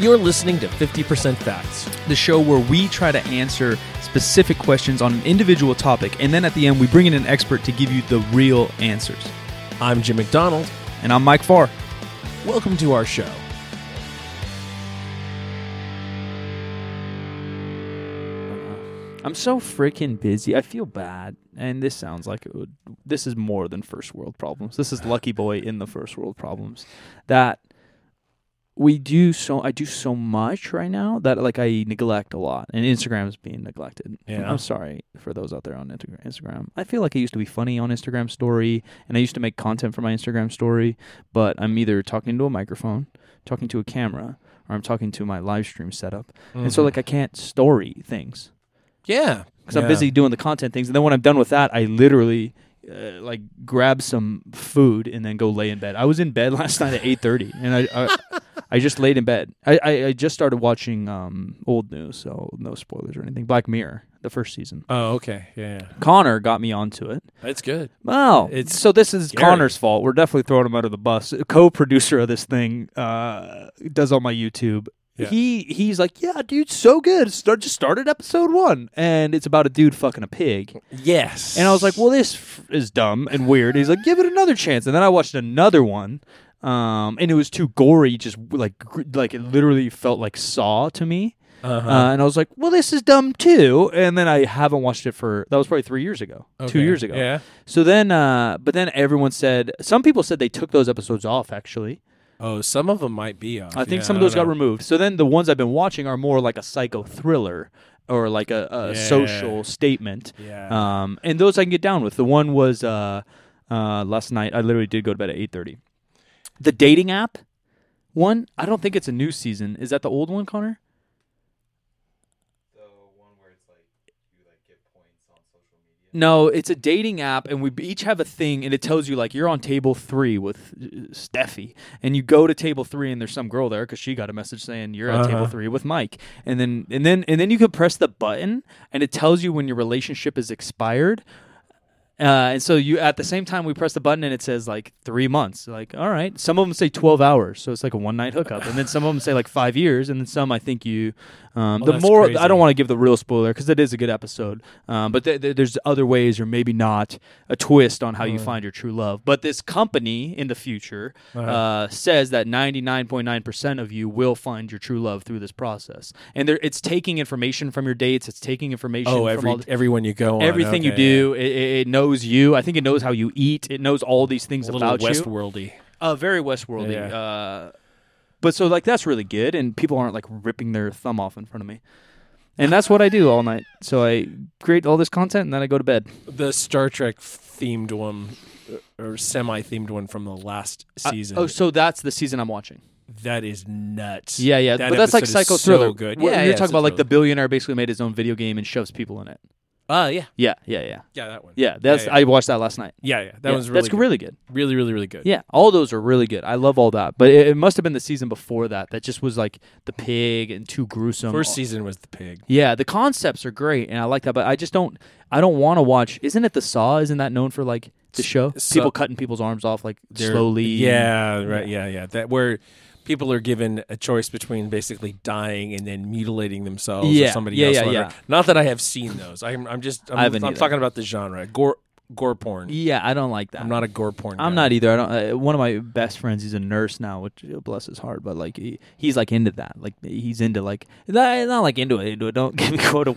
You're listening to 50% Facts, the show where we try to answer specific questions on an individual topic, and then at the end, we bring in an expert to give you the real answers. I'm Jim McDonald. And I'm Mike Farr. Welcome to our show. I'm so freaking busy. I feel bad. And this sounds like it would, this is more than first world problems. This is Lucky Boy in the first world problems. That we do so I do so much right now that like I neglect a lot, and Instagram is being neglected. Yeah. I'm sorry for those out there on Insta- Instagram. I feel like I used to be funny on Instagram story, and I used to make content for my Instagram story, but I'm either talking to a microphone, talking to a camera, or I'm talking to my live stream setup, and so Mhm. like I can't story things yeah, because I'm busy doing the content things, and then when I'm done with that, I literally. Uh, like grab some food and then go lay in bed. I was in bed last night at eight thirty, and I, I I just laid in bed. I, I, I just started watching um, old news, so no spoilers or anything. Black Mirror, the first season. Oh, okay. Yeah, yeah. Connor got me onto it. That's good. Wow. It's so this is scary. Connor's fault. We're definitely throwing him under the bus. Co-producer of this thing uh, does all my YouTube. Yeah. He he's like, yeah, dude, so good. Start just started episode one, and it's about a dude fucking a pig. Yes. And I was like, well, this f- is dumb and weird. He's like, give it another chance. And then I watched another one, um, and it was too gory. Just like gr- like it literally felt like Saw to me. uh-huh. Uh, and I was like, well, this is dumb too. And then I haven't watched it for that was probably three years ago, two years ago. Yeah. So then, uh, but then everyone said some people said they took those episodes off. Actually, Oh, some of them might be off. I think Yeah, some of those got know. removed. So then the ones I've been watching are more like a psycho thriller or like a, a Yeah. social statement. Yeah. Um, and those I can get down with. The one was uh, uh, last night. I literally did go to bed at eight thirty. The dating app one. I don't think it's a new season. Is that the old one, Connor? No, it's a dating app, and we each have a thing, and it tells you like you're on table three with uh, Steffi, and you go to table three, and there's some girl there because she got a message saying you're at table Uh-huh. three with Mike, and then and then and then you can press the button, and it tells you when your relationship is expired. Uh, and so you at the same time we press the button and it says like three months. Like, all right. Some of them say twelve hours, so it's like a one night hookup. And then some of them say like five years, and then some I think you. Um, the more crazy. I don't want to give the real spoiler because it is a good episode. Um, but th- th- there's other ways, or maybe not, a twist on how you find your true love. But this company in the future Uh-huh. uh, says that ninety nine point nine percent of you will find your true love through this process, and it's taking information from your dates. It's taking information. oh, from every all the- everyone you go on. everything you okay, do it, it it knows you i think it knows how you eat it knows all these things yeah. A little about you Westworldy. uh, very westworldy Yeah. uh, but so like that's really good and people aren't like ripping their thumb off in front of me and that's what i do all night so i create all this content and then i go to bed The Star Trek themed one uh, or semi themed one from the last Uh, season. oh so that's the season i'm watching that is nuts. yeah yeah That but that's like episode is psycho so good. Where Yeah, you're yeah, talking about like the billionaire basically made his own video game and shoves people in it Uh yeah. yeah yeah yeah Yeah, that one. yeah that's yeah. i watched that last night Yeah, yeah. That Yeah, was really that's good. really good really really really good. Yeah, all those are really good. I love all that, but it, it must have been the season before that that just was like the pig and too gruesome. First season was the pig. Yeah, the concepts are great, and I like that, but I just don't. I don't want to watch. Isn't it the Saw? Isn't that known for like the show? Saw- People cutting people's arms off like slowly. Yeah, right. Yeah, yeah. That where people are given a choice between basically dying and then mutilating themselves Yeah, or somebody yeah, else. yeah, whatever. yeah. Not that I have seen those. I'm, I'm just. I'm, I haven't I'm talking about the genre gore gore porn. Yeah, I don't like that. I'm not a gore porn. I'm not either. I don't. Uh, one of my best friends, he's a nurse now, which uh, bless his heart, but like he, he's like into that. Like he's into like not, not like into it. Into it. Don't give me quote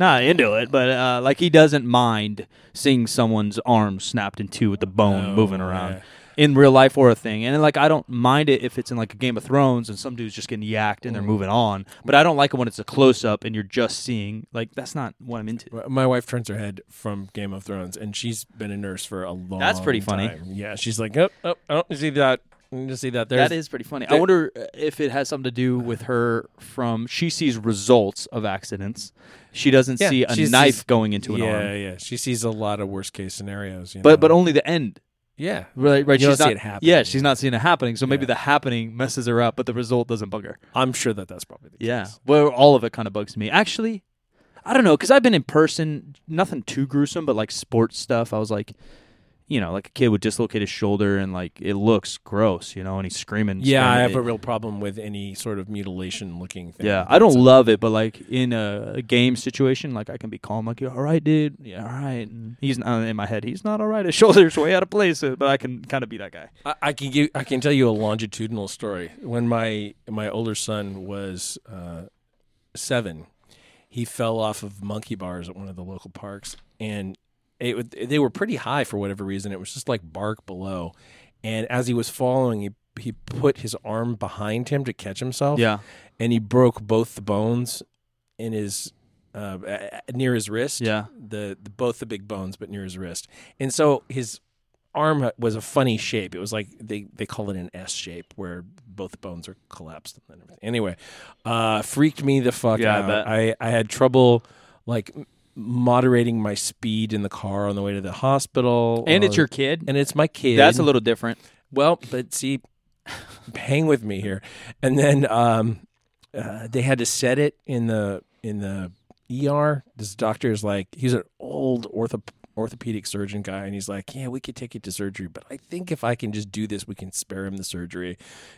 not into it, but uh, like he doesn't mind seeing someone's arm snapped in two with the bone Oh, moving around. yeah. In real life or a thing, and like I don't mind it if it's in like a Game of Thrones and some dude's just getting yacked and they're Mm. moving on, but I don't like it when it's a close up and you're just seeing like that's not what I'm into. My wife turns her head from Game of Thrones, and she's been a nurse for a long. That's pretty funny. time. Yeah, she's like, oh, oh, I don't see that. I see that. There's, that is pretty funny. I there- wonder uh, if it has something to do with her from she sees results of accidents. She doesn't Yeah, see a knife going into an yeah, arm. yeah. Yeah. She sees a lot of worst case scenarios. You But know? but only the end. Yeah, Right, right. You she's see not, it happening. Yeah, she's not seeing it happening. So maybe Yeah. the happening messes her up, but the result doesn't bug her. I'm sure that that's probably the Yeah. case. Well, all of it kind of bugs me. Actually, I don't know because I've been in person, nothing too gruesome, but like sports stuff. I was like, you know, like a kid would dislocate his shoulder and like it looks gross, you know, and he's screaming. Yeah, I screaming. have a real problem with any sort of mutilation looking thing. Yeah, I don't love it, but like in a, a game situation, like I can be calm, like, "You all right, dude? Yeah, all right." And he's not in my head. He's not all right. His shoulder's way out of place, but I can kind of be that guy. I, I can give. I can tell you a longitudinal story. When my my older son was uh, seven, he fell off of monkey bars at one of the local parks, and it they were pretty high for whatever reason. It was just like bark below, and as he was falling, he he put his arm behind him to catch himself. Yeah, and he broke both the bones in his uh, near his wrist. yeah, the, the both the big bones, but near his wrist, and so his arm was a funny shape. It was like they they call it an S shape where both bones are collapsed and everything. Anyway, uh, freaked me the fuck Yeah, I out. bet. I I had trouble like moderating my speed in the car on the way to the hospital. and Uh, it's your kid. and it's my kid. That's a little different. Well, but see, hang with me here. And then um, uh, they had to set it in the in the ER. This doctor is like, he's an old ortho orthopedic surgeon guy, and he's like, yeah, we could take it to surgery, but I think if I can just do this, we can spare him the surgery.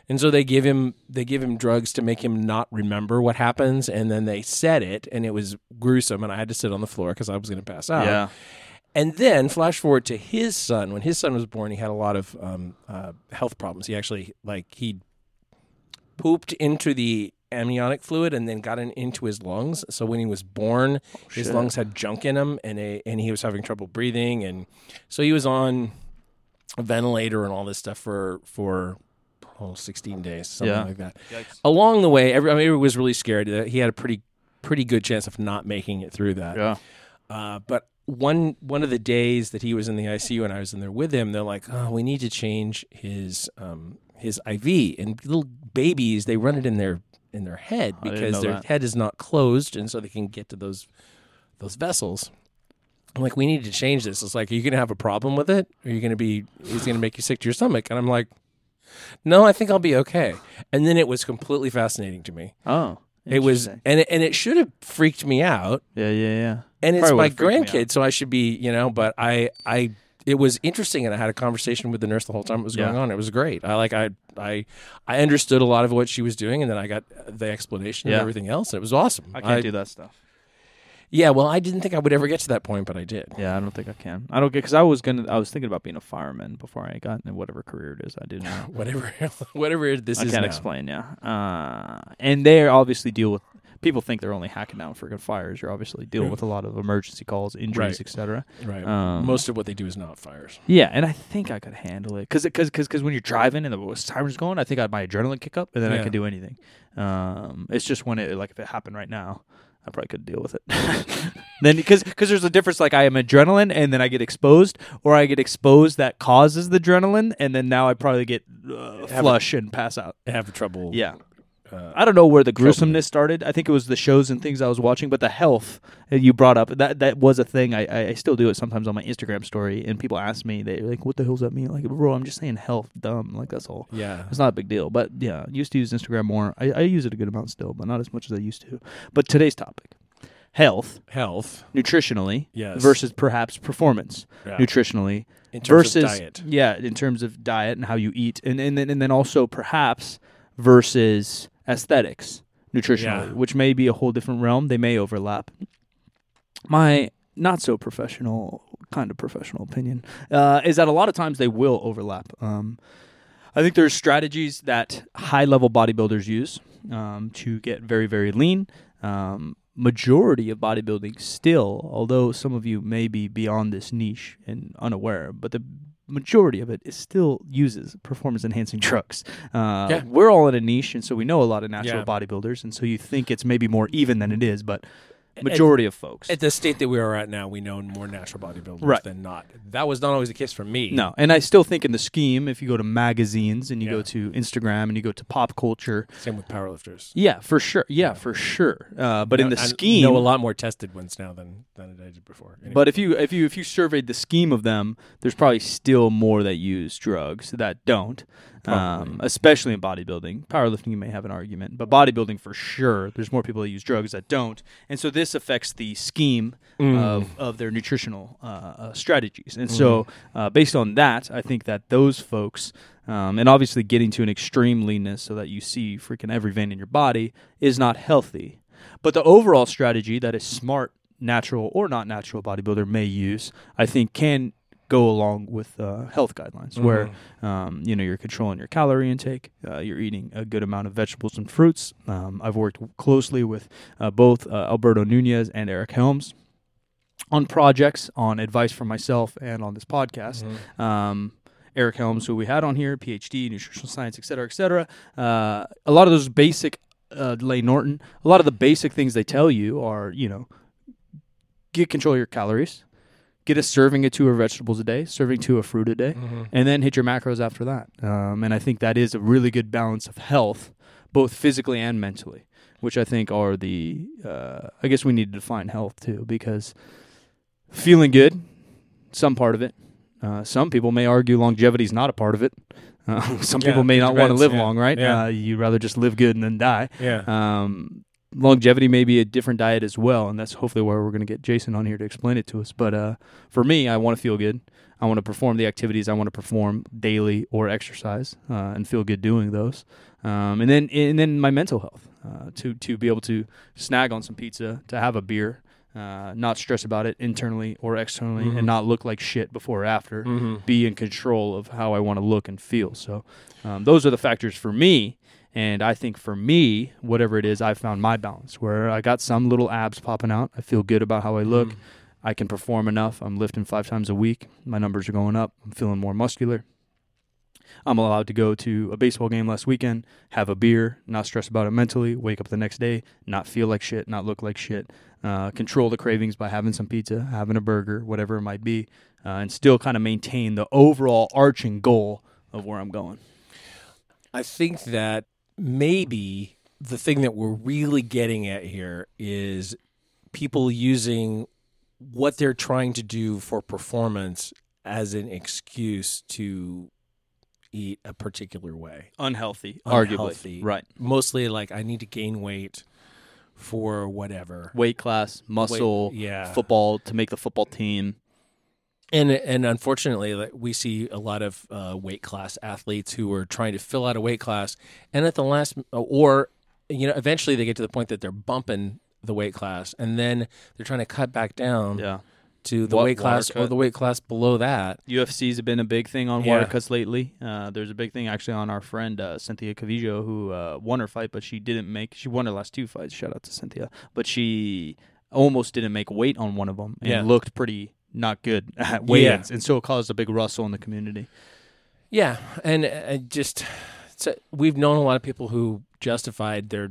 And so they give him they give him drugs to make him not remember what happens, and then they set it, and it was gruesome, and I had to sit on the floor because I was going to pass out. yeah, And then flash forward to his son. When his son was born, he had a lot of um, uh, health problems. He actually like he pooped into the amniotic fluid and then got it into his lungs. So when he was born, his lungs had junk in them, and a, and he was having trouble breathing, and so he was on a ventilator and all this stuff for for oh, 16 days, something Yeah. like that. Along the way, every, I mean, it was really scared. that He had a pretty pretty good chance of not making it through that. yeah. Uh, but one one of the days that he was in the ICU and I was in there with him, they're like, "Oh, we need to change his um, his IV." And little babies, they run it in their in their head because their that. head is not closed, and so they can get to those those vessels. I'm like, "We need to change this." It's like, "Are you going to have a problem with it? Are you going to be? Is going to make you sick to your stomach?" And I'm like, "No, I think I'll be okay." And then it was completely fascinating to me. Oh, It was, and it, and it should have freaked me out Yeah, yeah, yeah. and it's Probably my would've freaked me grandkid, so I should be, you know. But I, I, it was interesting, and I had a conversation with the nurse the whole time it was going Yeah. on. It was great. I like, I, I, I understood a lot of what she was doing, and then I got the explanation Yeah. and everything else. And it was awesome. I can't do that stuff. Yeah, well, I didn't think I would ever get to that point, but I did. Yeah, I don't think I can. I don't get because I was gonna. I was thinking about being a fireman before I got into whatever career it is. I didn't know. Whatever, whatever this I is. I can't now. explain. Yeah, uh, and they obviously deal with. People think they're only hacking down freaking fires. You're obviously dealing with a lot of emergency calls, injuries, Right. etc. Right. Um, Most of what they do is not fires. Yeah, and I think I could handle it because because because when you're driving and the siren's going, I think I my adrenaline kick up and then I Yeah. can do anything. Um, it's just when it like if it happened right now, I probably couldn't deal with it. then because because there's a difference. Like I am adrenaline and then I get exposed, or I get exposed that causes the adrenaline, and then now I probably get uh, flush and pass out. Have trouble. Yeah. Uh, I don't know where the gruesomeness started. I think it was the shows and things I was watching, but the health that you brought up that that was a thing. I, I, still do it sometimes on my Instagram story, and people ask me, they like, "What the hell's that mean?" Like, bro, I'm just saying health, dumb. Like that's all. yeah. It's not a big deal. But yeah, used to use Instagram more. I, I use it a good amount still, but not as much as I used to. But today's topic: health, Health. nutritionally, Yes. versus perhaps performance Yeah. nutritionally in terms versus of diet. yeah, in terms of diet and how you eat, and and then and then also perhaps versus aesthetics nutritionally, Yeah. which may be a whole different realm. They may overlap. My not so professional, kind of professional opinion uh, is that a lot of times they will overlap. Um, I think there's strategies that high level bodybuilders use um, to get very very lean. Um, majority of bodybuilding still, although some of you may be beyond this niche and unaware, but the majority of it is still uses performance enhancing drugs. Uh, Yeah. We're all in a niche, and so we know a lot of natural Yeah. bodybuilders, and so you think it's maybe more even than it is, but majority of folks. At the state that we are at now, we know more natural bodybuilders Right. than not. That was not always the case for me. No, and I still think in the scheme, if you go to magazines and you Yeah. go to Instagram and you go to pop culture, Same with powerlifters. yeah, for sure, yeah, Yeah. for sure. Uh, but in the I scheme, know a lot more tested ones now than than I did before. Anyway. But if you if you if you surveyed the scheme of them, there's probably still more that use drugs that don't. Um, especially in bodybuilding. Powerlifting, you may have an argument, but bodybuilding for sure, there's more people that use drugs that don't, and so this affects the scheme Mm. of of their nutritional uh, uh, strategies. And so, uh, based on that, I think that those folks, um, and obviously getting to an extreme leanness so that you see freaking every vein in your body, is not healthy. But the overall strategy that a smart, natural or not natural bodybuilder may use, I think, can go along with uh, health guidelines, where um, you know you're controlling your calorie intake, uh, you're eating a good amount of vegetables and fruits. Um, I've worked closely with uh, both uh, Alberto Nunez and Eric Helms on projects, on advice from myself, and on this podcast. Um, Eric Helms, who we had on here, PhD, nutritional science, et cetera, et cetera. Uh, a lot of those basic, uh, Layne Norton, a lot of the basic things they tell you are, you know, get control of your calories, get a serving of two of vegetables a day, serving two of fruit a day, Mm-hmm. and then hit your macros after that. Um, and I think that is a really good balance of health, both physically and mentally, which I think are the, uh, I guess we need to define health too, because feeling good, some part of it. Uh, some people may argue longevity is not a part of it. Uh, some Yeah, people may not want to live yeah. long, right? Yeah. Uh, you'd rather just live good and then die. Yeah. Um, longevity may be a different diet as well, and that's hopefully where we're going to get Jason on here to explain it to us. But uh, for me, I want to feel good. I want to perform the activities I want to perform daily or exercise, uh, and feel good doing those. Um, and then and then my mental health uh, to to be able to snag on some pizza, to have a beer, uh, not stress about it internally or externally, Mhm. and not look like shit before or after. Mm-hmm. Be in control of how I want to look and feel. So um, those are the factors for me. And I think for me, whatever it is, I've found my balance where I got some little abs popping out. I feel good about how I look. Mm. I can perform enough. I'm lifting five times a week. My numbers are going up. I'm feeling more muscular. I'm allowed to go to a baseball game last weekend, have a beer, not stress about it mentally, wake up the next day, not feel like shit, not look like shit, uh, control the cravings by having some pizza, having a burger, whatever it might be, uh, and still kind of maintain the overall arching goal of where I'm going. I think that maybe the thing that we're really getting at here is people using what they're trying to do for performance as an excuse to eat a particular way. Unhealthy, Unhealthy. arguably. Right. Mostly like I need to gain weight for whatever. Weight class, muscle, Weight- yeah. football to make the football team. And and unfortunately, like, we see a lot of uh, weight class athletes who are trying to fill out a weight class, and at the last, or you know, eventually they get to the point that they're bumping the weight class, and then they're trying to cut back down Yeah. to the Wa- weight class or the weight class below that. UFC's been a big thing on Yeah. water cuts lately. Uh, there's a big thing actually on our friend uh, Cynthia Calvillo who uh, won her fight, but she didn't make. She won her last two fights. Shout out to Cynthia, but she almost didn't make weight on one of them and Yeah. looked pretty not good at weigh-ins, and so it caused a big rustle in the community. Yeah, and uh, just so we've known a lot of people who justified their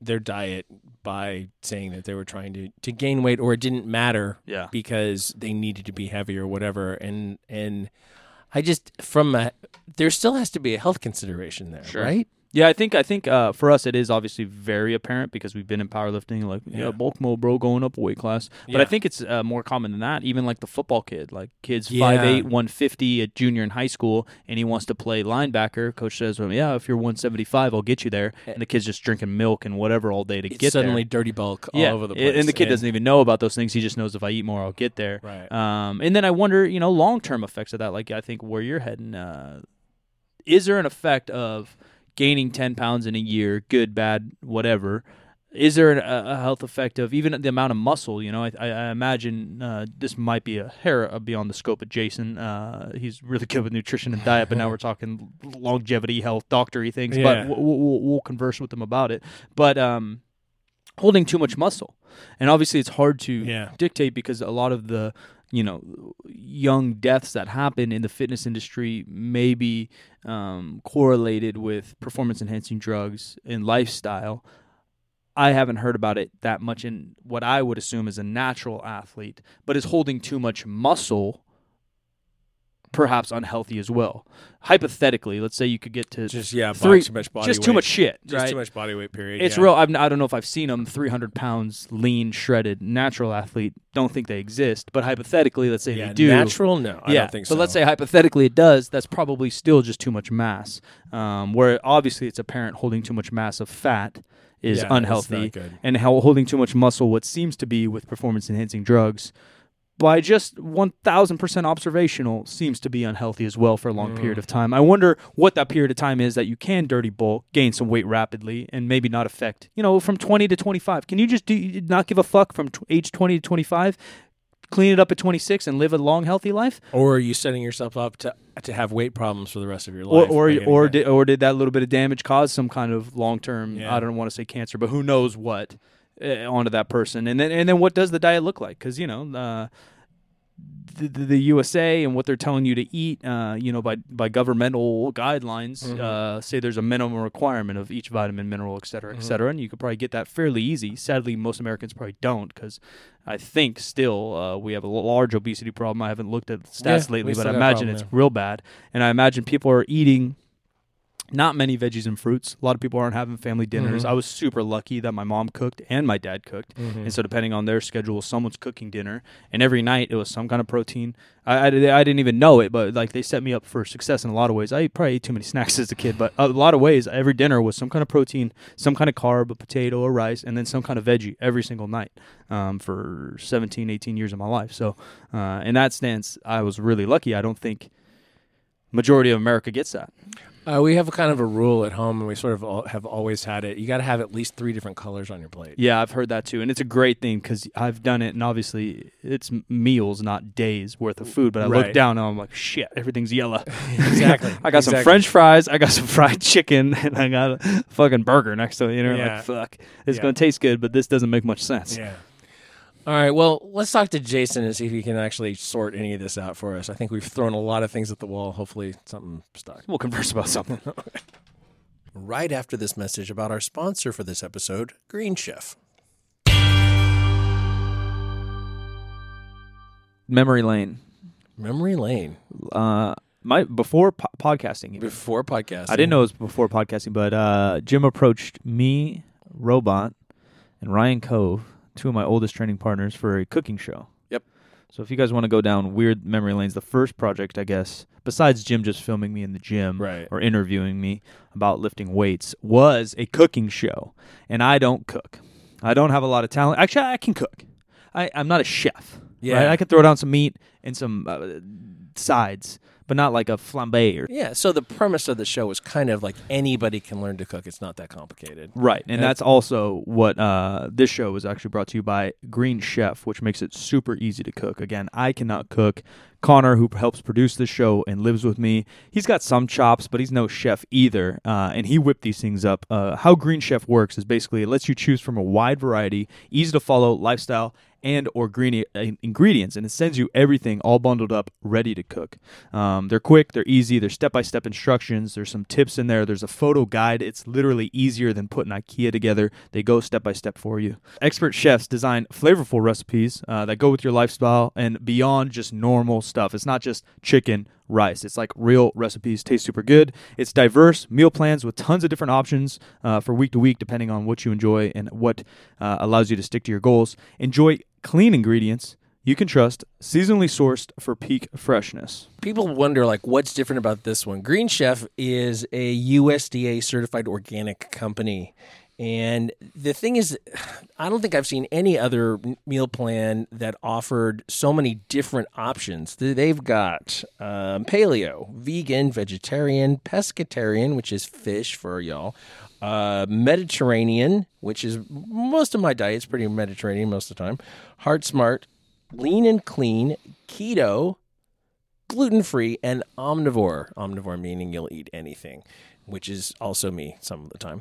their diet by saying that they were trying to to gain weight or it didn't matter Yeah, because they needed to be heavy or whatever and and I just from a there still has to be a health consideration there, Sure. right? Yeah. I think I think uh, for us it is obviously very apparent because we've been in powerlifting, like yeah, Yeah. bulk mo bro going up a weight class. But I think it's uh, more common than that. Even like the football kid, like kids Yeah. five eight, one fifty, a junior in high school, and he wants to play linebacker. Coach says, well, "Yeah, if you're one seventy five, I'll get you there." And the kid's just drinking milk and whatever all day to It's get suddenly there. dirty bulk all yeah, over the place. and the kid doesn't even know about those things. He just knows if I eat more, I'll get there. Right. Um, and then I wonder, you know, long term effects of that. Like I think where you're heading, uh, is there an effect of gaining ten pounds in a year, good, bad, whatever? Is there a, a health effect of even the amount of muscle? You know, I, I, imagine uh, this might be a hair beyond the scope of Jason. Uh, he's really good with nutrition and diet, but now we're talking longevity, health, doctory things. Yeah. But we'll, we'll, we'll converse with him about it. But um, holding too much muscle, and obviously it's hard to Yeah. dictate because a lot of the you know young deaths that happen in the fitness industry may be um, correlated with performance enhancing drugs and lifestyle. I haven't heard about it that much in what i would assume is a natural athlete but is holding too much muscle perhaps unhealthy as well. Hypothetically, let's say you could get to Just yeah, three, too much body just weight. too much shit, Just right? too much body weight. Period. It's yeah. real. I've, I don't know if I've seen them 300 pounds, lean, shredded, natural athlete. Don't think they exist. But hypothetically, let's say Yeah, they do. natural. No, I yeah, don't think so. but let's say hypothetically it does. That's probably still just too much mass. Um, where obviously it's apparent holding too much mass of fat is Yeah, unhealthy, and how holding too much muscle, what seems to be with performance enhancing drugs, by just 1000% observational seems to be unhealthy as well for a long Mm. period of time. I wonder what that period of time is that you can dirty bulk, gain some weight rapidly, and maybe not affect, you know, from 20 to 25. Can you just do, not give a fuck from t- age 20 to 25? Clean it up at 26 and live a long, healthy life, Or are you setting yourself up to to have weight problems for the rest of your life? or getting or did, or did that little bit of damage cause some kind of long term? Yeah. I don't want to say cancer, but who knows what onto that person? And then and then what does the diet look like? Because you know. Uh, the, the, the USA and what they're telling you to eat, uh, you know, by by governmental guidelines, Mhm. uh, say there's a minimum requirement of each vitamin, mineral, et cetera, et Mhm. cetera, and you could probably get that fairly easy. Sadly, most Americans probably don't, because I think still uh, we have a large obesity problem. I haven't looked at stats Yeah, lately, but I imagine it's there. real bad. And I imagine people are eating not many veggies and fruits. A lot of people aren't having family dinners. Mhm. I was super lucky that my mom cooked and my dad cooked. Mhm. And so, depending on their schedule, someone's cooking dinner, and every night it was some kind of protein. I, I, I didn't even know it, but like they set me up for success in a lot of ways. I probably ate too many snacks as a kid, but a lot of ways, every dinner was some kind of protein, some kind of carb, a potato, or rice, and then some kind of veggie every single night um, for 17, 18 years of my life. So, uh, in that stance, I was really lucky. I don't think majority of America gets that. Uh, we have a kind of a rule at home, and we sort of all, have always had it. You got to have at least three different colors on your plate. Yeah, I've heard that too, and it's a great thing because I've done it, and obviously it's meals, not days worth of food. But I look down and I'm like, shit, everything's yellow. exactly. I got some French fries, I got some fried chicken, and I got a fucking burger next to it. You know, Yeah. like fuck, it's Yeah. gonna taste good, but this doesn't make much sense. Yeah. All right. Well, let's talk to Jason and see if he can actually sort any of this out for us. I think we've thrown a lot of things at the wall. Hopefully, something stuck. We'll converse about something. Right after this message about our sponsor for this episode, Green Chef. Memory lane. Memory Lane. Uh, my before po- podcasting. even. Before podcasting. I didn't know it was before podcasting, but uh, Jim approached me, Robot, and Ryan Cove, two of my oldest training partners, for a cooking show. Yep. So if you guys want to go down weird memory lanes, the first project, I guess, besides Jim just filming me in the gym Right. or interviewing me about lifting weights, was a cooking show. And I don't cook. I don't have a lot of talent. Actually, I can cook. I, I'm not a chef. Yeah. Right? I can throw down some meat and some uh, sides, but not like a flambe or Yeah. So the premise of the show was kind of like anybody can learn to cook. It's not that complicated. Right, and that's also what uh, this show is actually brought to you by Green Chef, which makes it super easy to cook. Again, I cannot cook. Connor, who helps produce this show and lives with me, he's got some chops, but he's no chef either, uh, and he whipped these things up. Uh, how Green Chef works is basically it lets you choose from a wide variety, easy to follow lifestyle and or green uh, ingredients, and it sends you everything all bundled up, ready to cook. Um, they're quick, they're easy, there's step by step instructions. There's some tips in there. There's a photo guide. It's literally easier than putting IKEA together. They go step by step for you. Expert chefs design flavorful recipes uh, that go with your lifestyle and beyond just normal stuff. It's not just chicken. Rice. It's like real recipes, taste super good. It's diverse meal plans with tons of different options uh, for week to week, depending on what you enjoy and what uh, allows you to stick to your goals. Enjoy clean ingredients you can trust, seasonally sourced for peak freshness. People wonder like what's different about this one. Green Chef is a USDA certified organic company. And the thing is, I don't think I've seen any other meal plan that offered so many different options. They've got um, paleo, vegan, vegetarian, pescatarian, which is fish for y'all, uh, Mediterranean, which is most of my diet's pretty Mediterranean most of the time, Heart Smart, Lean and Clean, Keto, gluten free, and omnivore. Omnivore meaning you'll eat anything, which is also me some of the time.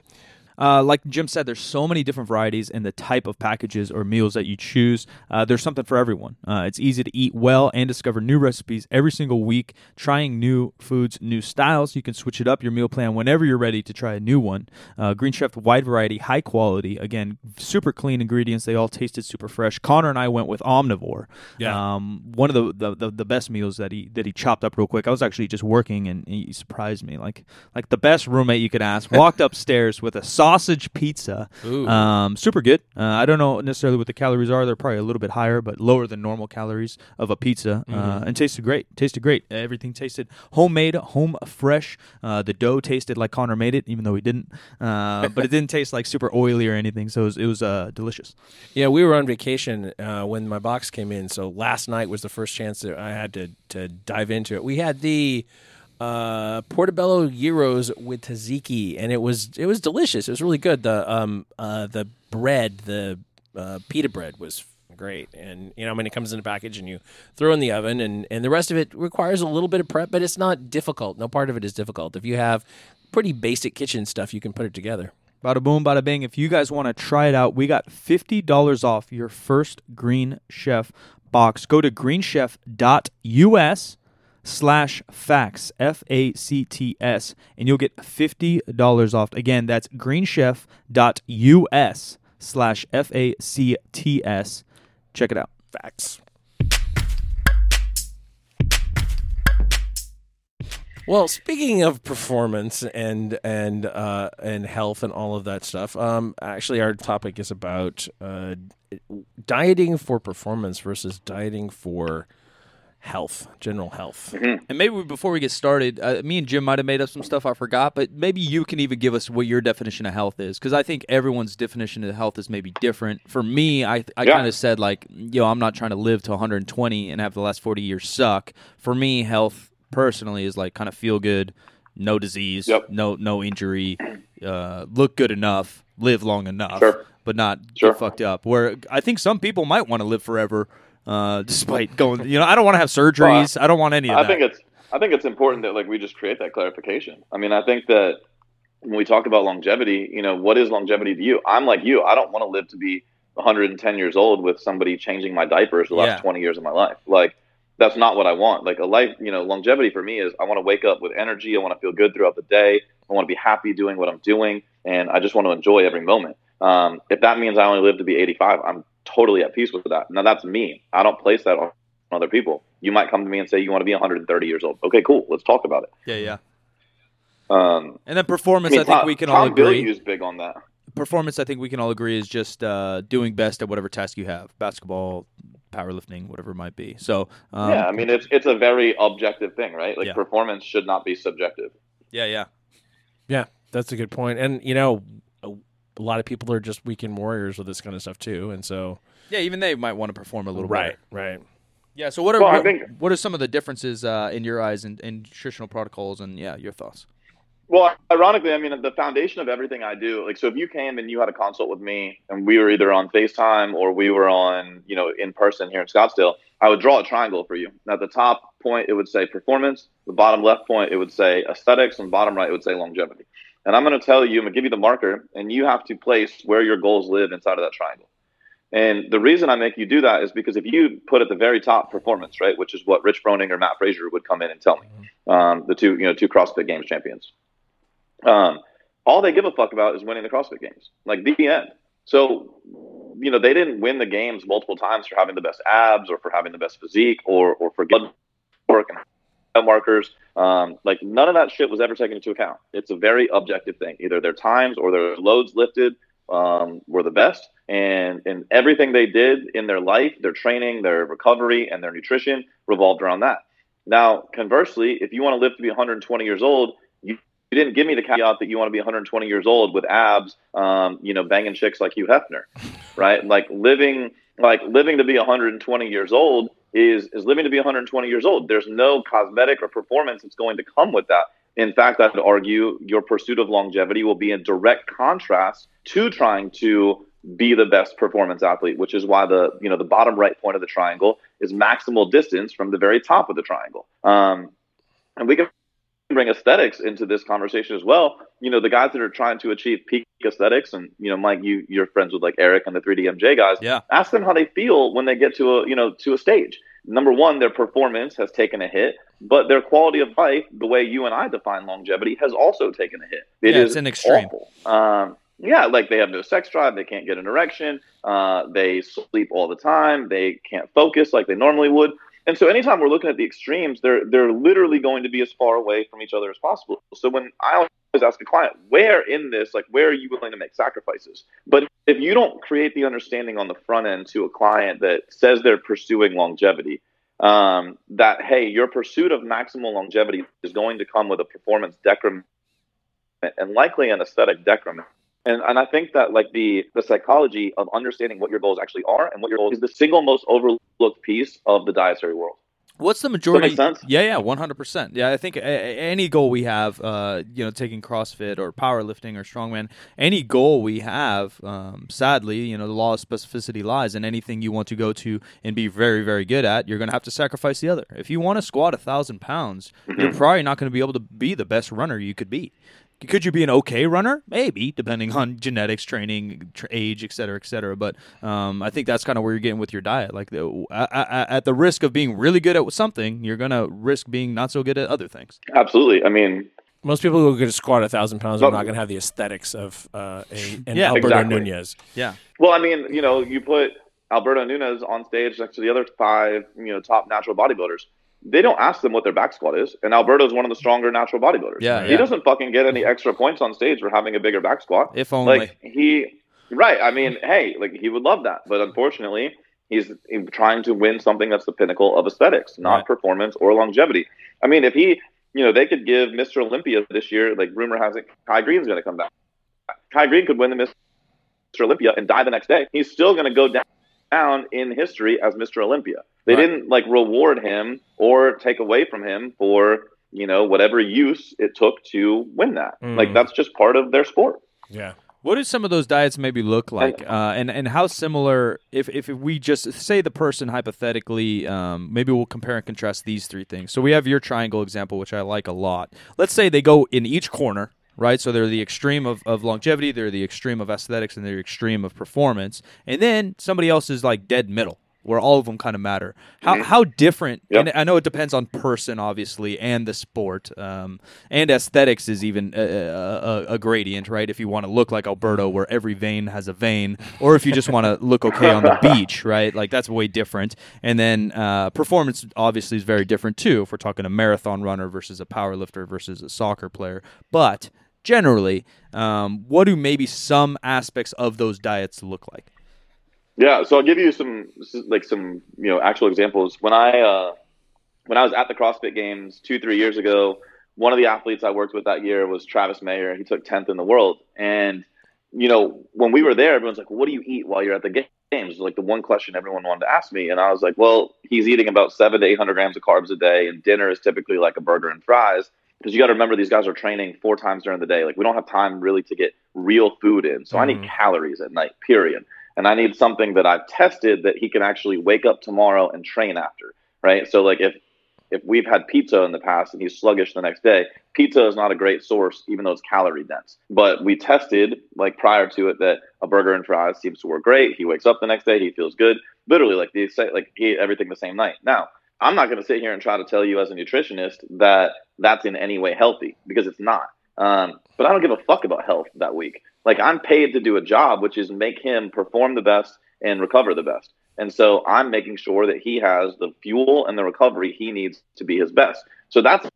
Uh, like Jim said, there's so many different varieties in the type of packages or meals that you choose. Uh, there's something for everyone. Uh, it's easy to eat well and discover new recipes every single week. Trying new foods, new styles. You can switch it up your meal plan whenever you're ready to try a new one. Uh, Green Chef, wide variety, high quality. Again, super clean ingredients. They all tasted super fresh. Connor and I went with omnivore. Yeah. Um, one of the, the, the, the best meals that he that he chopped up real quick. I was actually just working and he surprised me. Like like the best roommate you could ask. Walked upstairs with a sausage pizza. Ooh. Um, super good. Uh, I don't know necessarily what the calories are. They're probably a little bit higher, but lower than normal calories of a pizza. Uh, and tasted great. Tasted great. Everything tasted homemade, home fresh. Uh, the dough tasted like Connor made it, even though he didn't. Uh, but it didn't taste like super oily or anything. So it was, it was uh, delicious. Yeah, we were on vacation uh, when my box came in, so last night was the first chance that I had to to dive into it. We had the uh, portobello gyros with tzatziki, and it was it was delicious. It was really good. The um uh, the bread, the uh, pita bread was great, and you know when it comes in a package and you throw in the oven, and and the rest of it requires a little bit of prep, but it's not difficult. No part of it is difficult. If you have pretty basic kitchen stuff, you can put it together. Bada boom, bada bang. If you guys want to try it out, we got $50 off your first Green Chef box. Go to greenchef.us slash facts, F A C T S, and you'll get $50 off. Again, that's greenchef.us slash F A C T S. Check it out. Facts. Well, speaking of performance and and uh, and health and all of that stuff, um, actually, our topic is about uh, dieting for performance versus dieting for health, general health. And maybe before we get started, uh, me and Jim might have made up some stuff I forgot, but maybe you can even give us what your definition of health is, because I think everyone's definition of health is maybe different. For me, I I Yeah. kind of said like, yo, I'm not trying to live to 120 and have the last 40 years suck. For me, health personally is like kind of feel good, no disease, Yep. no no injury, uh, look good enough, live long enough, Sure. but not Sure. fucked up. Where I think some people might want to live forever. Uh, despite going, you know, I don't want to have surgeries. I don't want any of I that. think it's I think it's important that like we just create that clarification. I mean, I think that when we talk about longevity, you know, what is longevity to you? I'm like you. I don't want to live to be 110 years old with somebody changing my diapers the last Yeah. 20 years of my life. Like that's not what I want. Like a life, you know, longevity for me is I want to wake up with energy. I want to feel good throughout the day. I want to be happy doing what I'm doing, and I just want to enjoy every moment. Um, if that means I only live to be 85, I'm totally at peace with that. Now that's me. I don't place that on other people. You might come to me and say you want to be 130 years old. Okay, cool. Let's talk about it. yeah, yeah. Um, And then performance, I, I think Tom, we can Tom all agree. Bilyeu's big on that. Performance, I think we can all agree, is just uh, doing best at whatever task you have: basketball, powerlifting, whatever it might be. So, um, yeah, I mean it's it's a very objective thing, right? Like Yeah. performance should not be subjective. yeah, yeah, Yeah, that's a good point. And you know, a, a lot of people are just weekend warriors with this kind of stuff too. And so, yeah. Even they might want to perform a little bit. right, better. right. Yeah. So, what are Well, I what, think- what are some of the differences uh, in your eyes in, in nutritional protocols and yeah, your thoughts? Well, ironically, I mean the foundation of everything I do, like so if you came and you had a consult with me and we were either on FaceTime or we were on, you know, in person here in Scottsdale, I would draw a triangle for you. At the top point it would say performance, the bottom left point it would say aesthetics, and the bottom right it would say longevity. And I'm going to tell you, I'm going to give you the marker, and you have to place where your goals live inside of that triangle. And the reason I make you do that is because if you put at the very top performance, right, which is what Rich Froning or Mat Fraser would come in and tell me, um, the two, you know, two CrossFit Games champions, um, all they give a fuck about is winning the CrossFit Games, like the end. So, you know, they didn't win the games multiple times for having the best abs or for having the best physique or or for blood work and markers. Um, like none of that shit was ever taken into account. It's a very objective thing. Either their times or their loads lifted um, were the best, and and everything they did in their life, their training, their recovery, and their nutrition revolved around that. Now, conversely, if you want to live to be 120 years old, you, you didn't give me the caveat that you want to be 120 years old with abs, um, you know, banging chicks like Hugh Hefner, right? Like living, like living to be 120 years old is is living to be 120 years old. There's no cosmetic or performance that's going to come with that. In fact, I'd argue your pursuit of longevity will be in direct contrast to trying to be the best performance athlete, which is why the you know the bottom right point of the triangle is maximal distance from the very top of the triangle. Um, and we can bring aesthetics into this conversation as well. You know, the guys that are trying to achieve peak aesthetics, and you know, Mike, you you're friends with like Eric and the 3DMJ guys. Yeah. Ask them how they feel when they get to a you know to a stage. Number one, their performance has taken a hit, but their quality of life, the way you and I define longevity, has also taken a hit. It Yeah, is it's an extreme. awful. Um, yeah, like they have no sex drive, they can't get an erection, uh, they sleep all the time, they can't focus like they normally would. And so anytime we're looking at the extremes, they're they're literally going to be as far away from each other as possible. So when I always ask a client, where in this, like where are you willing to make sacrifices? But if you don't create the understanding on the front end to a client that says they're pursuing longevity, um, that hey, your pursuit of maximal longevity is going to come with a performance decrement and likely an aesthetic decrement. And, and I think that like the the psychology of understanding what your goals actually are and what your goals is the single most overlooked piece of the dietary world. What's the majority? make sense? Yeah, yeah, one hundred percent. Yeah, I think a- a- any goal we have, uh, you know, taking CrossFit or powerlifting or strongman, any goal we have, um, sadly, you know, the law of specificity lies, and anything you want to go to and be very, very good at, you're going to have to sacrifice the other. If you want to squat a thousand pounds, you're probably not going to be able to be the best runner you could be. Could you be an okay runner? Maybe, depending on genetics, training, tr- age, et cetera, et cetera. But um, I think that's kind of where you're getting with your diet. Like, the, a- a- at the risk of being really good at something, you're gonna risk being not so good at other things. Absolutely. I mean, Most people who are going to squat a thousand pounds are not going to have the aesthetics of uh, a, an Yeah, Alberto exactly. Nunez. Yeah, well, I mean, you know, you put Alberto Nunez on stage next to the other five, you know, top natural bodybuilders. They don't ask them what their back squat is, and Alberto's one of the stronger natural bodybuilders. Yeah, he yeah. doesn't fucking get any extra points on stage for having a bigger back squat. if only. like he right i mean hey like he would love that but unfortunately he's trying to win something that's the pinnacle of aesthetics not Right. performance or longevity i mean if he you know they could give mr olympia this year like rumor has it Kai Greene's going to come back Kai Greene could win the mr olympia and die the next day he's still going to go down down in history as mr olympia they Right. didn't like reward him or take away from him for you know whatever use it took to win that Mm. like that's just part of their sport Yeah. What do some of those diets maybe look like, uh, and and how similar? If if we just say the person hypothetically, um, maybe we'll compare and contrast these three things. So we have your triangle example, which I like a lot. Let's say they go in each corner, right? So they're the extreme of, of longevity, they're the extreme of aesthetics, and they're the extreme of performance. And then somebody else is like dead middle, where all of them kind of matter. How how different? Yep. And I know it depends on person, obviously, and the sport, um, and aesthetics is even a, a, a gradient, right? If you want to look like Alberto, where every vein has a vein, or if you just want to look okay on the beach, right? Like that's way different. And then uh, performance obviously is very different too. If we're talking a marathon runner versus a power lifter versus a soccer player, but generally, um, what do maybe some aspects of those diets look like? Yeah, so I'll give you some like some you know actual examples. When I uh, when I was at the CrossFit Games two three years ago, one of the athletes I worked with that year was Travis Mayer. He took tenth in the world, and you know when we were there, everyone's like, "What do you eat while you're at the games?" Like the one question everyone wanted to ask me, and I was like, "Well, he's eating about seven to eight hundred grams of carbs a day, and dinner is typically like a burger and fries." Because you got to remember, these guys are training four times during the day. Like we don't have time really to get real food in, so I need Mhm. calories at night. Period and I need something that I've tested that he can actually wake up tomorrow and train after, right? So like if if we've had pizza in the past and he's sluggish the next day, pizza is not a great source, even though it's calorie dense. But we tested like prior to it that a burger and fries seems to work great. He wakes up the next day, he feels good. Literally, like the like he ate everything the same night. Now, I'm not going to sit here and try to tell you as a nutritionist that that's in any way healthy because it's not. Um, but I don't give a fuck about health that week. Like I'm paid to do a job, which is make him perform the best and recover the best. And so I'm making sure that he has the fuel and the recovery he needs to be his best. So that's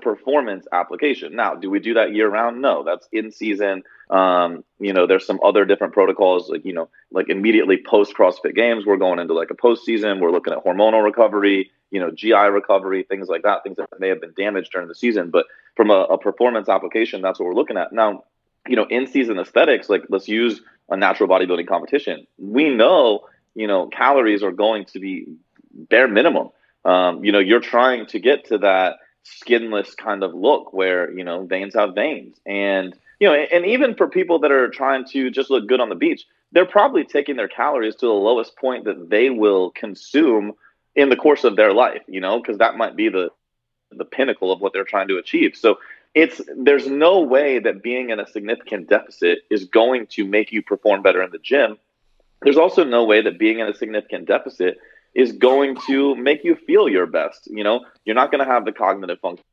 performance application. Now, do we do that year round? No, that's in season. Um, you know, there's some other different protocols, like you know, like immediately post CrossFit Games, we're going into like a postseason. We're looking at hormonal recovery, you know, GI recovery, things like that, things that may have been damaged during the season. But from a, a performance application, that's what we're looking at now. You know, in season aesthetics, like let's use a natural bodybuilding competition. We know, you know, calories are going to be bare minimum. Um, you know, you're trying to get to that skinless kind of look where you know veins have veins and you know and even for people that are trying to just look good on the beach they're probably taking their calories to the lowest point that they will consume in the course of their life you know because that might be the the pinnacle of what they're trying to achieve. So it's there's no way that being in a significant deficit is going to make you perform better in the gym. There's also no way that being in a significant deficit is going to make you feel your best. You know, you're not going to have the cognitive function.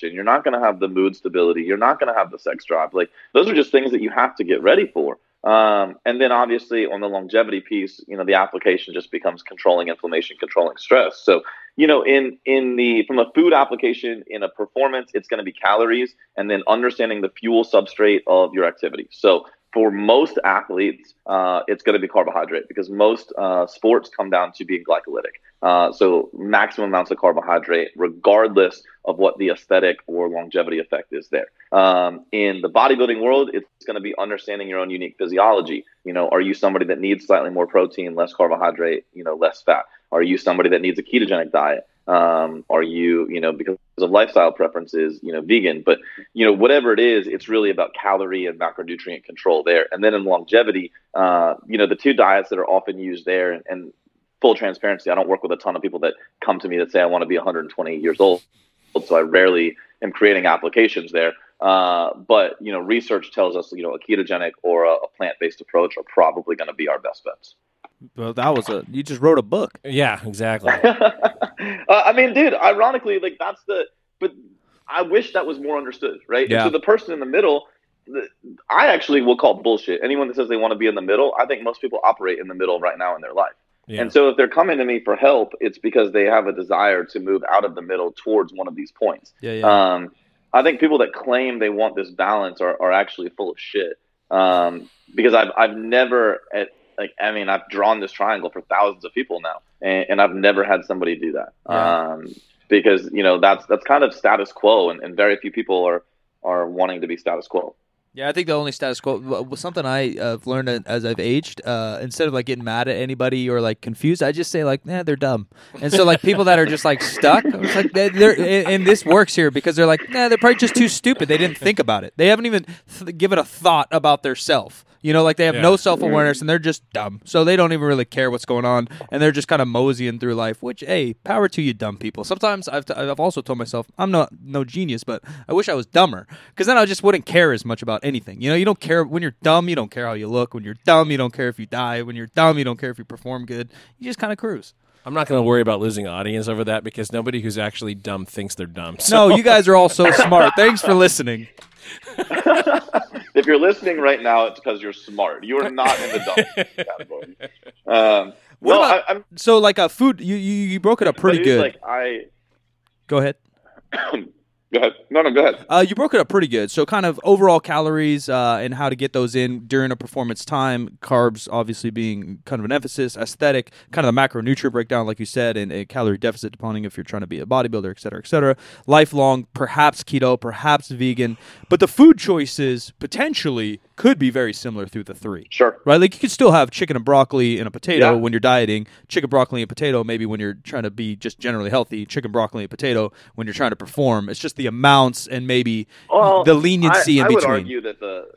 You're not going to have the mood stability. You're not going to have the sex drive. Like those are just things that you have to get ready for. Um, and then obviously on the longevity piece, you know, the application just becomes controlling inflammation, controlling stress. So, you know, in in the from a food application in a performance, it's going to be calories and then understanding the fuel substrate of your activity. So for most athletes, uh, it's going to be carbohydrate because most uh, sports come down to being glycolytic. Uh, so maximum amounts of carbohydrate, regardless of what the aesthetic or longevity effect is there. Um, in the bodybuilding world, it's going to be understanding your own unique physiology. You know, are you somebody that needs slightly more protein, less carbohydrate, you know, less fat? Are you somebody that needs a ketogenic diet? Um, are you, you know, because of lifestyle preferences, you know, vegan? But you know, whatever it is, it's really about calorie and macronutrient control there. And then in longevity, uh, you know, the two diets that are often used there, and, and full transparency, I don't work with a ton of people that come to me that say I want to be 120 years old, so I rarely am creating applications there. Uh, but you know, research tells us you know a ketogenic or a, a plant-based approach are probably going to be our best bets. Well, that was a you just wrote a book. Yeah, exactly. uh, I mean, dude, ironically, like that's the. But I wish that was more understood, right? Yeah. And so the person in the middle, the, I actually will call bullshit. Anyone that says they want to be in the middle, I think most people operate in the middle right now in their life. Yeah. And so if they're coming to me for help, it's because they have a desire to move out of the middle towards one of these points. Yeah, yeah. Um, I think people that claim they want this balance are, are actually full of shit. Um, because I've I've never at, like I mean I've drawn this triangle for thousands of people now, and, and I've never had somebody do that. Yeah. Um, because you know that's that's kind of status quo, and, and very few people are are wanting to be status quo. Yeah, I think the only status quo was something I have learned as I've aged. Uh, instead of like getting mad at anybody or like confused, I just say like, "Nah, they're dumb." And so like people that are just like stuck, like, they're, they're and and this works here because they're like, "Nah, they're probably just too stupid. They didn't think about it. They haven't even th- given a thought about their self." You know, like they have Yeah. no self awareness and they're just dumb. So they don't even really care what's going on and they're just kind of moseying through life. Which, hey, power to you, dumb people. Sometimes I've, t- I've also told myself I'm not no genius, but I wish I was dumber because then I just wouldn't care as much about anything. You know, you don't care when you're dumb. You don't care how you look. When you're dumb, you don't care if you die. When you're dumb, you don't care if you perform good. You just kind of cruise. I'm not going to worry about losing audience over that because nobody who's actually dumb thinks they're dumb. So No, you guys are all so smart. Thanks for listening. if you're listening right now, it's because you're smart. You are not in the dumb category. Um, What no, about- I, I'm So, like a food, you you, you broke it up pretty good. Like I Go ahead. go ahead. No, no, go ahead. Uh, you broke it up pretty good. So, kind of overall calories uh, and how to get those in during a performance time. Carbs, obviously, being kind of an emphasis. Aesthetic, kind of the macronutrient breakdown, like you said, and a calorie deficit, depending if you're trying to be a bodybuilder, et cetera, et cetera. Lifelong, perhaps keto, perhaps vegan. But the food choices potentially could be very similar through the three. Sure. Right, like you could still have chicken and broccoli and a potato Yeah. when you're dieting. Chicken, broccoli, and potato maybe when you're trying to be just generally healthy. Chicken, broccoli, and potato when you're trying to perform. It's just the amounts and maybe Well, the leniency I, in I would between. argue that the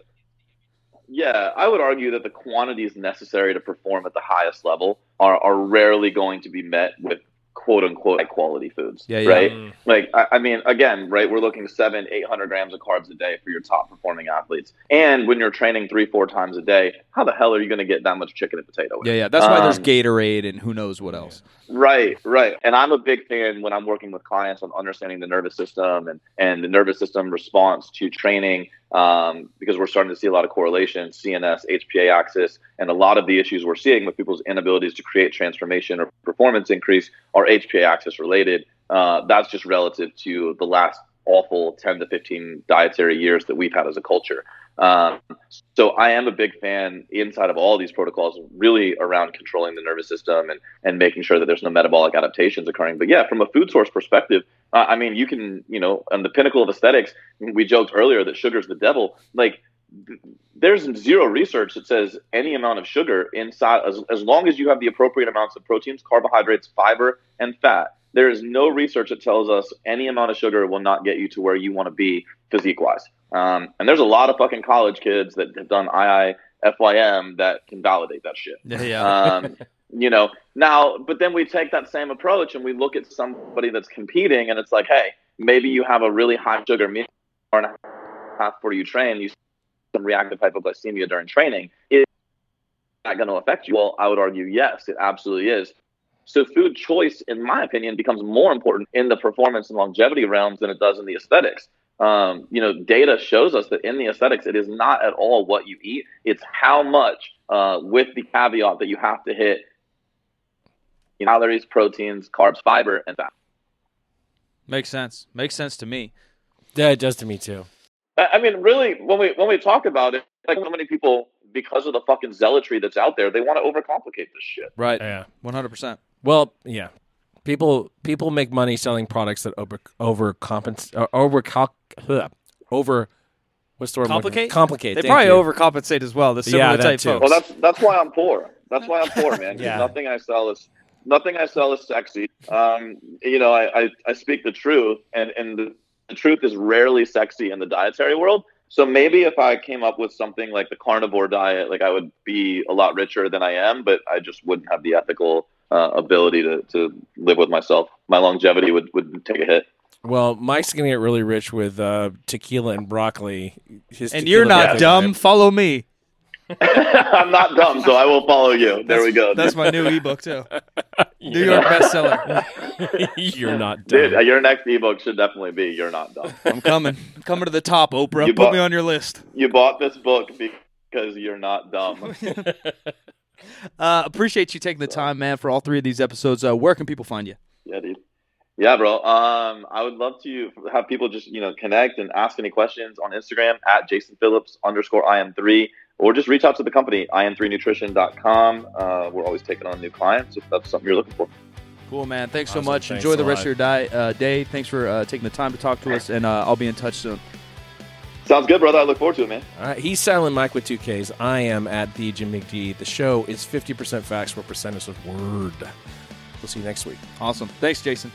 yeah, I would argue that the quantities necessary to perform at the highest level are, are rarely going to be met with quote unquote high quality foods. Yeah, yeah. Right. Mm. Like I, I mean, again, right? We're looking seven, eight hundred grams of carbs a day for your top performing athletes. And when you're training three, four times a day, how the hell are you going to get that much chicken and potato? in? Yeah, yeah. That's why there's Um, Gatorade and who knows what else. Right, right. And I'm a big fan when I'm working with clients on understanding the nervous system and, and the nervous system response to training um, because we're starting to see a lot of correlation, CNS, HPA axis, and a lot of the issues we're seeing with people's inabilities to create transformation or performance increase are HPA axis related. Uh, that's just relative to the last awful 10 to 15 dietary years that we've had as a culture. Um, so I am a big fan inside of all these protocols, really around controlling the nervous system and and making sure that there's no metabolic adaptations occurring. But yeah, from a food source perspective, uh, I mean, you can, you know, on the pinnacle of aesthetics, we joked earlier that sugar's the devil. Like, there's zero research that says any amount of sugar inside, as, as long as you have the appropriate amounts of proteins, carbohydrates, fiber, and fat. There is no research that tells us any amount of sugar will not get you to where you want to be physique wise. Um, and there's a lot of fucking college kids that have done IIFYM that can validate that shit. Yeah. Um, you know, now, but then we take that same approach and we look at somebody that's competing and it's like, hey, maybe you have a really high sugar meal and a half before you train, you some reactive hypoglycemia during training. Is that going to affect you? Well, I would argue yes, it absolutely is. So food choice, in my opinion, becomes more important in the performance and longevity realms than it does in the aesthetics. Um, you know, data shows us that in the aesthetics, it is not at all what you eat; it's how much, uh, with the caveat that you have to hit calories, proteins, carbs, fiber, and fat. Makes sense. Makes sense to me. Yeah, it does to me too. I mean, really, when we when we talk about it, like so many people, because of the fucking zealotry that's out there, they want to overcomplicate this shit. Right. Yeah. One hundred percent. Well, yeah. People people make money selling products that over overcompensate over ugh, over what's the word? Complicate? Complicate. They probably you. overcompensate as well. The similar Yeah, that type too. folks. Well, that's that's why I'm poor. That's why I'm poor, man. Yeah. Nothing I sell is nothing I sell is sexy. Um, you know, I, I, I speak the truth, and and the, the truth is rarely sexy in the dietary world. So maybe if I came up with something like the carnivore diet, like I would be a lot richer than I am, but I just wouldn't have the ethical uh, ability to, to live with myself. My longevity would, would take a hit. Well, Mike's gonna get really rich with uh, tequila and broccoli. His and you're not dumb. Follow me. I'm not dumb, so I will follow you. There we go. That's my new ebook too. New York bestseller. you're not dumb. Dude, your next ebook should definitely be "You're Not Dumb." I'm coming. I'm coming to the top, Oprah. You Put bought- me on your list. You bought this book because you're not dumb. Uh, appreciate you taking the time, man, for all three of these episodes. Uh, where can people find you? Yeah, dude. Yeah, bro. Um, I would love to have people just you know connect and ask any questions on Instagram at Jason Phillips underscore im3, or just reach out to the company im3nutrition.com. Uh, we're always taking on new clients if that's something you're looking for. Cool, man. Thanks so much. Thanks Enjoy the rest lot. of your di- uh, day. Thanks for uh, taking the time to talk to us, and uh, I'll be in touch soon. Sounds good, brother. I look forward to it, man. All right, he's Silent Mike with two Ks. I am at the Jim McD. The show is 50% facts, 4% is with word. We'll see you next week. Awesome. Thanks, Jason.